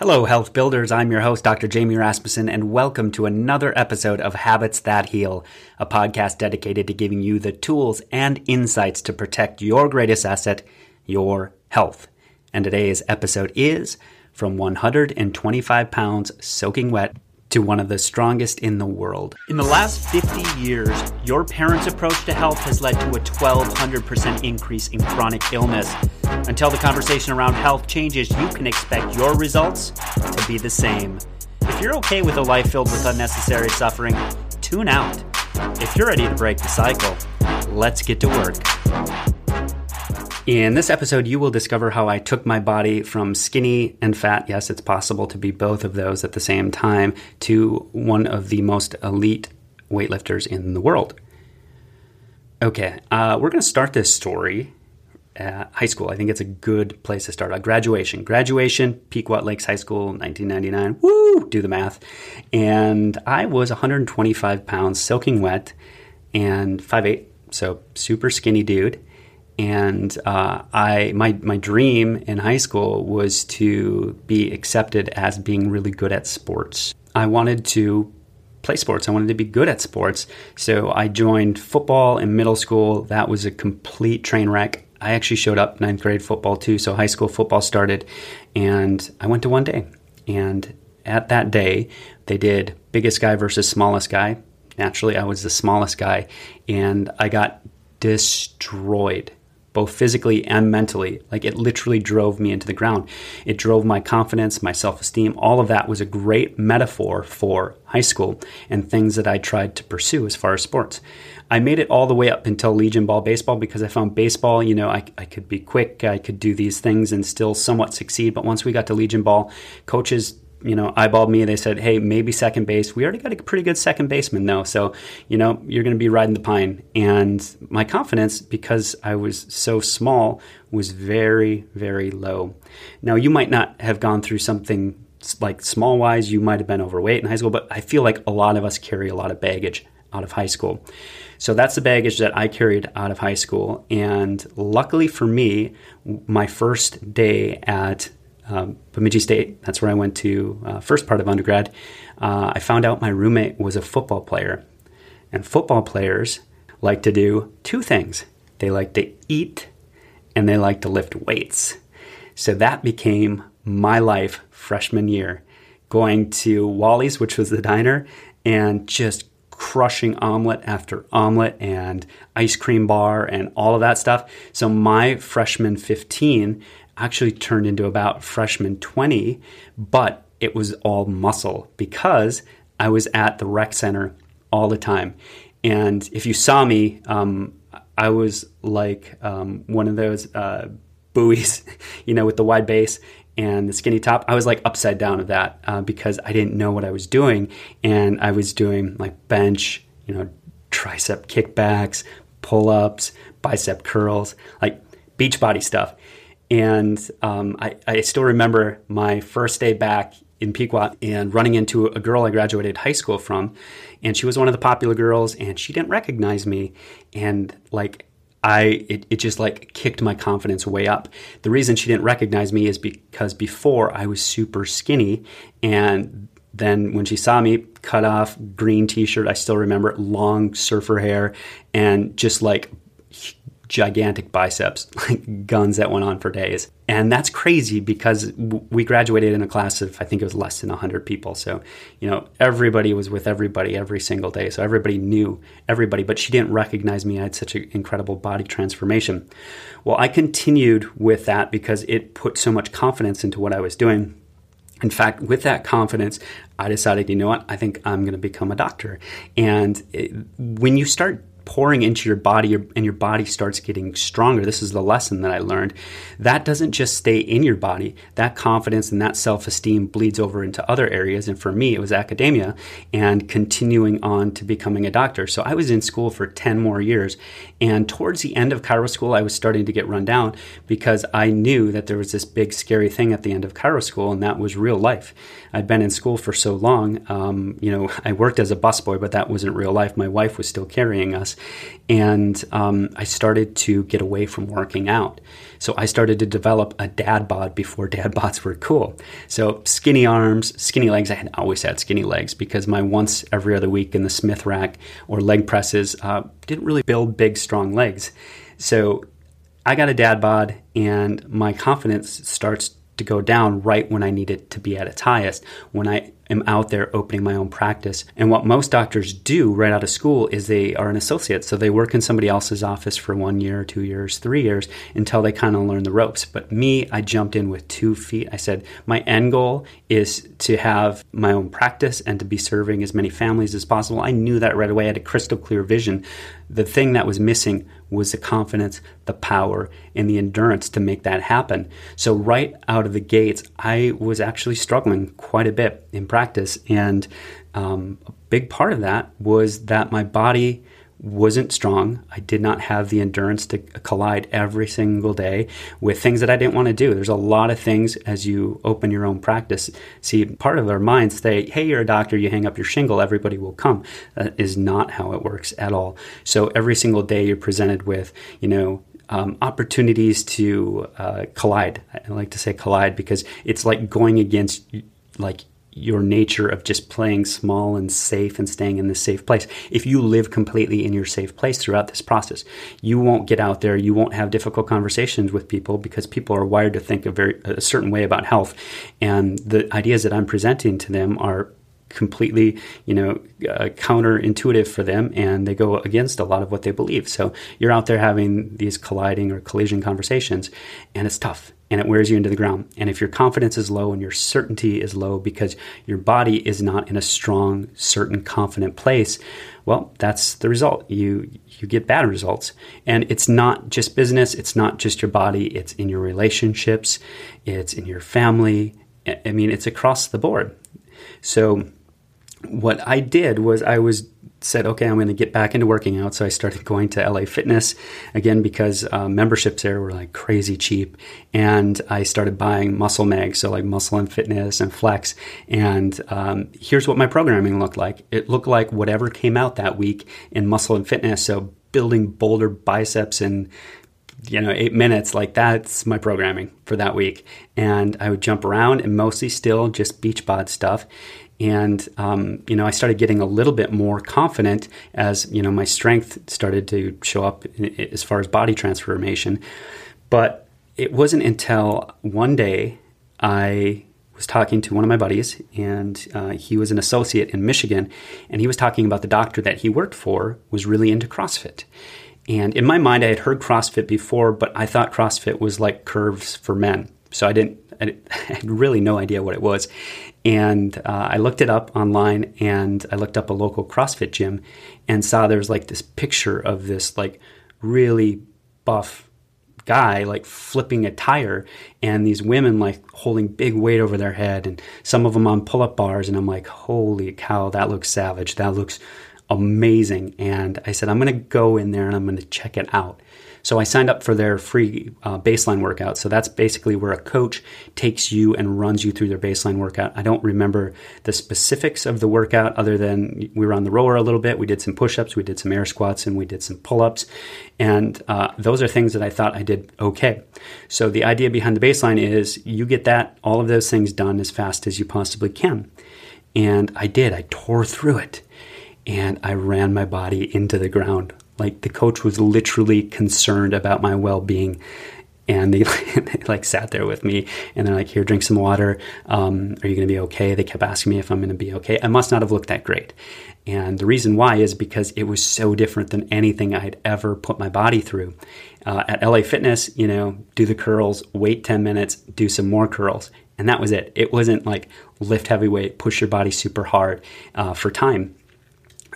Hello, health builders. I'm your host, Dr. Jamie Rasmussen, and welcome to another episode of Habits That Heal, a podcast dedicated to giving you the tools and insights to protect your greatest asset, your health. And today's episode is from 125 pounds soaking wet to one of the strongest in the world. In the last 50 years, your parents' approach to health has led to a 1200% increase in chronic illness. Until the conversation around health changes, you can expect your results to be the same. If you're okay with a life filled with unnecessary suffering, tune out. If you're ready to break the cycle, let's get to work. In this episode, you will discover how I took my body from skinny and fat, yes, it's possible to be both of those at the same time, to one of the most elite weightlifters in the world. Okay, uh, we're going to start this story at high school. I think it's a good place to start. Uh, graduation. Graduation, Pequot Lakes High School, 1999. Woo! Do the math. And I was 125 pounds, soaking wet, and 5'8", so super skinny dude and uh, I my my dream in high school was to be accepted as being really good at sports. I wanted to play sports. I wanted to be good at sports. So I joined football in middle school. That was a complete train wreck. I actually showed up ninth grade football too. So high school football started, and I went to one day. And at that day, they did biggest guy versus smallest guy. Naturally, I was the smallest guy, and I got destroyed both physically and mentally. Like it literally drove me into the ground. It drove my confidence, my self esteem. All of that was a great metaphor for high school and things that I tried to pursue as far as sports. I made it all the way up until Legion Ball Baseball because I found baseball, you know, I, I could be quick, I could do these things and still somewhat succeed. But once we got to Legion Ball, coaches you know, eyeballed me. They said, "Hey, maybe second base." We already got a pretty good second baseman, though, so you know you're going to be riding the pine. And my confidence, because I was so small, was very, very low. Now, you might not have gone through something like small wise. You might have been overweight in high school, but I feel like a lot of us carry a lot of baggage out of high school. So that's the baggage that I carried out of high school. And luckily for me, my first day at um, Bemidji State. That's where I went to uh, first part of undergrad. Uh, I found out my roommate was a football player, and football players like to do two things: they like to eat, and they like to lift weights. So that became my life freshman year, going to Wally's, which was the diner, and just crushing omelet after omelet and ice cream bar and all of that stuff. So my freshman 15 actually turned into about freshman 20, but it was all muscle because I was at the rec center all the time. And if you saw me, um, I was like um, one of those uh, buoys, you know, with the wide base and the skinny top. I was like upside down of that uh, because I didn't know what I was doing. And I was doing like bench, you know, tricep kickbacks, pull ups, bicep curls, like beach body stuff. And um, I, I still remember my first day back in Pequot and running into a girl I graduated high school from. And she was one of the popular girls and she didn't recognize me. And like, I, it, it just like kicked my confidence way up. The reason she didn't recognize me is because before I was super skinny. And then when she saw me, cut off green t shirt, I still remember long surfer hair, and just like gigantic biceps, like guns that went on for days. And that's crazy because we graduated in a class of, I think it was less than 100 people. So, you know, everybody was with everybody every single day. So everybody knew everybody, but she didn't recognize me. I had such an incredible body transformation. Well, I continued with that because it put so much confidence into what I was doing. In fact, with that confidence, I decided, you know what, I think I'm going to become a doctor. And it, when you start pouring into your body and your body starts getting stronger. This is the lesson that I learned. That doesn't just stay in your body. That confidence and that self esteem bleeds over into other areas. And for me, it was academia and continuing on to becoming a doctor. So I was in school for 10 more years. And towards the end of chiro school, I was starting to get run down because I knew that there was this big, scary thing at the end of chiro school, and that was real life. I'd been in school for so long. Um, you know, I worked as a busboy, but that wasn't real life. My wife was still carrying us And um, I started to get away from working out. So I started to develop a dad bod before dad bods were cool. So skinny arms, skinny legs. I had always had skinny legs because my once every other week in the Smith rack or leg presses uh, didn't really build big, strong legs. So I got a dad bod, and my confidence starts to go down right when I need it to be at its highest, when I am out there opening my own practice. And what most doctors do right out of school is they are an associate. So they work in somebody else's office for one year, two years, three years until they kind of learn the ropes. But me, I jumped in with two feet. I said, my end goal is to have my own practice and to be serving as many families as possible. I knew that right away. I had a crystal clear vision. The thing that was missing was the confidence, the power, and the endurance to make that happen. So, right out of the gates, I was actually struggling quite a bit in practice. And um, a big part of that was that my body wasn't strong. I did not have the endurance to collide every single day with things that I didn't want to do. There's a lot of things as you open your own practice. See, part of our minds say, hey, you're a doctor, you hang up your shingle, everybody will come. That is not how it works at all. So every single day you're presented with, you know, um, opportunities to uh, collide. I like to say collide because it's like going against like your nature of just playing small and safe and staying in this safe place. If you live completely in your safe place throughout this process, you won't get out there, you won't have difficult conversations with people because people are wired to think a very a certain way about health and the ideas that I'm presenting to them are completely, you know, uh, counterintuitive for them and they go against a lot of what they believe. So you're out there having these colliding or collision conversations and it's tough and it wears you into the ground. And if your confidence is low and your certainty is low because your body is not in a strong, certain, confident place, well, that's the result. You you get bad results. And it's not just business, it's not just your body, it's in your relationships, it's in your family. I mean, it's across the board. So what I did was I was said, okay, I'm going to get back into working out. So I started going to LA Fitness again because uh, memberships there were like crazy cheap. And I started buying muscle mags, so like Muscle and Fitness and Flex. And um, here's what my programming looked like it looked like whatever came out that week in Muscle and Fitness. So building boulder biceps in you know eight minutes like that's my programming for that week and i would jump around and mostly still just beach bod stuff and um, you know i started getting a little bit more confident as you know my strength started to show up as far as body transformation. But it wasn't until one day i was talking to one of my buddies and uh, he was an associate in michigan and he was talking about the doctor that he worked for was really into crossfit. And in my mind i had heard crossfit before but i thought crossfit was like curves for men. So i didn't I had really no idea what it was. And uh, I looked it up online and I looked up a local CrossFit gym and saw there was like this picture of this like really buff guy like flipping a tire and these women like holding big weight over their head and some of them on pull-up bars. And I'm like holy cow that looks savage. That looks amazing. And I said I'm going to go in there and I'm going to check it out so I signed up for their free uh, baseline workout. So that's basically where a coach takes you and runs you through their baseline workout. I don't remember the specifics of the workout other than we were on the rower a little bit. We did some push ups, we did some air squats, and we did some pull ups. And uh, those are things that I thought I did okay. So the idea behind the baseline is you get that, all of those things done as fast as you possibly can. And I did. I tore through it and I ran my body into the ground like the coach was literally concerned about my well being. And they, they, like sat there with me and they're like, here, drink some water. Um, are you going to be okay? They kept asking me if I'm going to be okay. I must not have looked that great. And the reason why is because it was so different than anything I'd ever put my body through. Uh, at LA Fitness, you know, do the curls, wait 10 minutes, do some more curls. And that was it. It wasn't like lift heavy weight, push your body super hard uh, for time.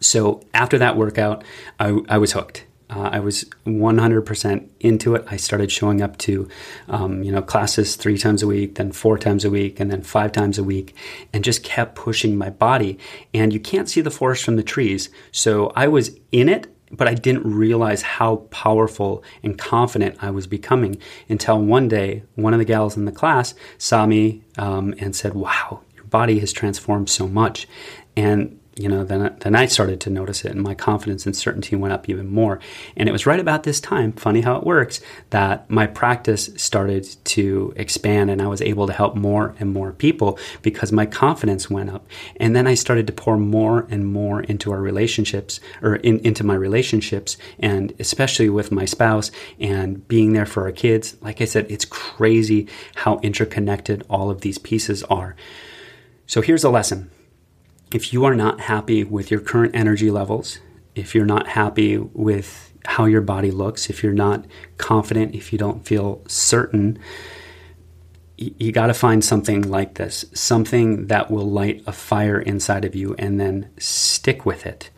So after that workout, I, I was hooked. Uh, I was 100% into it. I started showing up to, um, you know, classes three times a week, then four times a week, and then five times a week, and just kept pushing my body. And you can't see the forest from the trees. So I was in it, but I didn't realize how powerful and confident I was becoming until one day, one of the gals in the class saw me um, and said, Wow, your body has transformed so much. And you know, then, then I started to notice it and my confidence and certainty went up even more. And it was right about this time, funny how it works, that my practice started to expand and I was able to help more and more people because my confidence went up. And then I started to pour more and more into our relationships or in, into my relationships and especially with my spouse and being there for our kids. Like I said, it's crazy how interconnected all of these pieces are. So here's a lesson if you are not happy with your current energy levels, if you're not happy with how your body looks, if you're not confident, if you don't feel certain, you, got to find something like this something that will light a fire inside of you and then stick with it.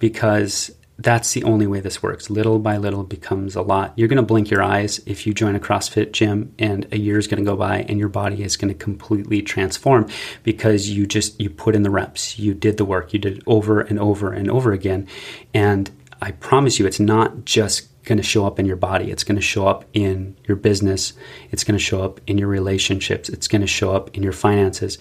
Because that's the only way this works. Little by little becomes a lot. You're going to blink your eyes if you join a CrossFit gym and a year is going to go by and your body is going to completely transform because you just you put in the reps. You did the work. You did it over and over and over again. And I promise you it's not just going to show up in your body. It's going to show up in your business. It's going to show up in your relationships. It's going to show up in your finances.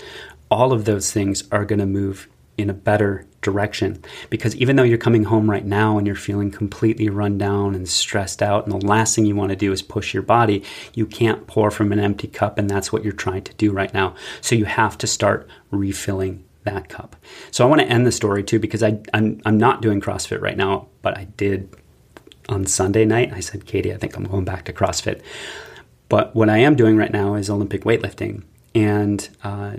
All of those things are going to move in a better direction. Because even though you're coming home right now and you're feeling completely run down and stressed out, and the last thing you want to do is push your body, you can't pour from an empty cup, and that's what you're trying to do right now. So you have to start refilling that cup. So I want to end the story too because I, I'm, I'm not doing CrossFit right now, but I did on Sunday night. I said, Katie, I think I'm going back to CrossFit. But what I am doing right now is Olympic weightlifting. And uh,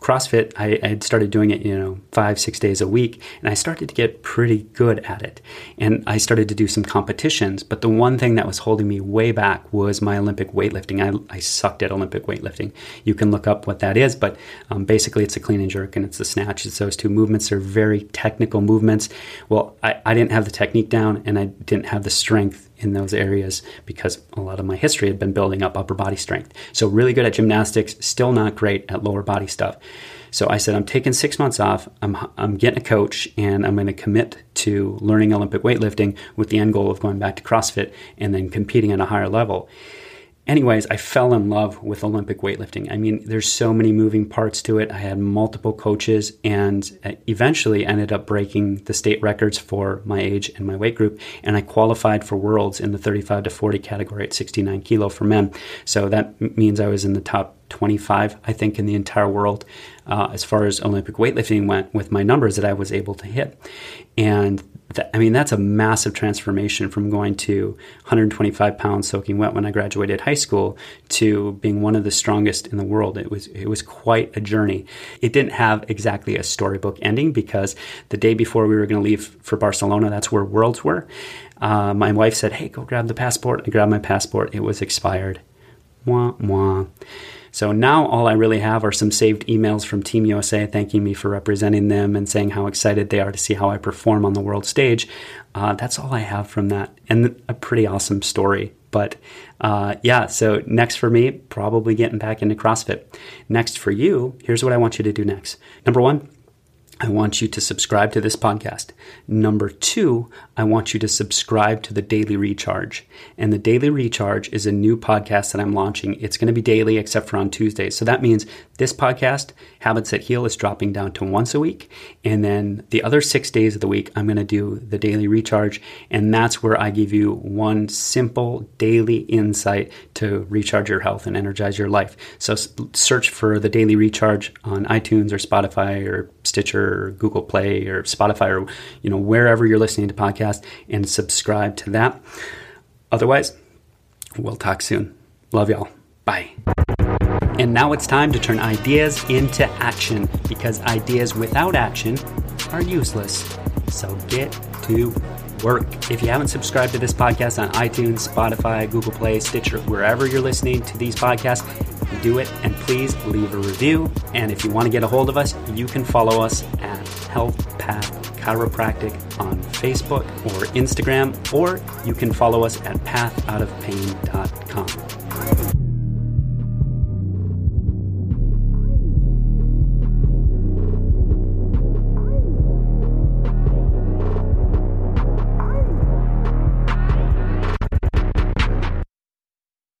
CrossFit, I, had started doing it, you know, five, six days a week, and I started to get pretty good at it. And I started to do some competitions, but the one thing that was holding me way back was my Olympic weightlifting. I, I sucked at Olympic weightlifting. You can look up what that is, but um, basically it's a clean and jerk and it's the snatch. It's those two movements. They're very technical movements. Well, I, I didn't have the technique down and I didn't have the strength in those areas because a lot of my history had been building up upper body strength. So, really good at gymnastics, still not great at lower body stuff. So, I said, I'm taking six months off. I'm, I'm getting a coach and I'm going to commit to learning Olympic weightlifting with the end goal of going back to CrossFit and then competing at a higher level anyways, I fell in love with Olympic weightlifting. I mean, there's so many moving parts to it. I had multiple coaches and uh, eventually ended up breaking the state records for my age and my weight group. And I qualified for worlds in the 35 to 40 category at 69 kilo for men. So that means I was in the top 25, I think, in the entire world uh, as far as Olympic weightlifting went with my numbers that I was able to hit. And that, I mean, that's a massive transformation from going to 125 pounds soaking wet when I graduated high school to being one of the strongest in the world. It was it was quite a journey. It didn't have exactly a storybook ending because the day before we were going to leave for Barcelona, that's where Worlds were. Uh, my wife said, "Hey, go grab the passport." I grabbed my passport. It was expired. Wah wah. So now all I really have are some saved emails from Team USA thanking me for representing them and saying how excited they are to see how I perform on the world stage. Uh, that's all I have from that, and a pretty awesome story. But uh, yeah, so next for me, probably getting back into CrossFit. Next for you, here's what I want you to do next. Number one, I want you to subscribe to this podcast. Number two, I want you to subscribe to the Daily Recharge. And the Daily Recharge is a new podcast that I'm launching. It's going to be daily except for on Tuesdays. So that means this podcast, Habits That Heal, is dropping down to once a week. And then the other six days of the week, I'm going to do the Daily Recharge. And that's where I give you one simple daily insight to recharge your health and energize your life. So search for the Daily Recharge on iTunes or Spotify or Stitcher or Google Play or Spotify or you know wherever you're listening to podcasts and subscribe to that. Otherwise, we'll talk soon. Love y'all. Bye. And now it's time to turn ideas into action because ideas without action are useless. So get to work. If you haven't subscribed to this podcast on iTunes, Spotify, Google Play, Stitcher, wherever you're listening to these podcasts, do it and please leave a review. And if you want to get a hold of us, you can follow us at Health Path Chiropractic on Facebook or Instagram, or you can follow us at pathoutofpain.com.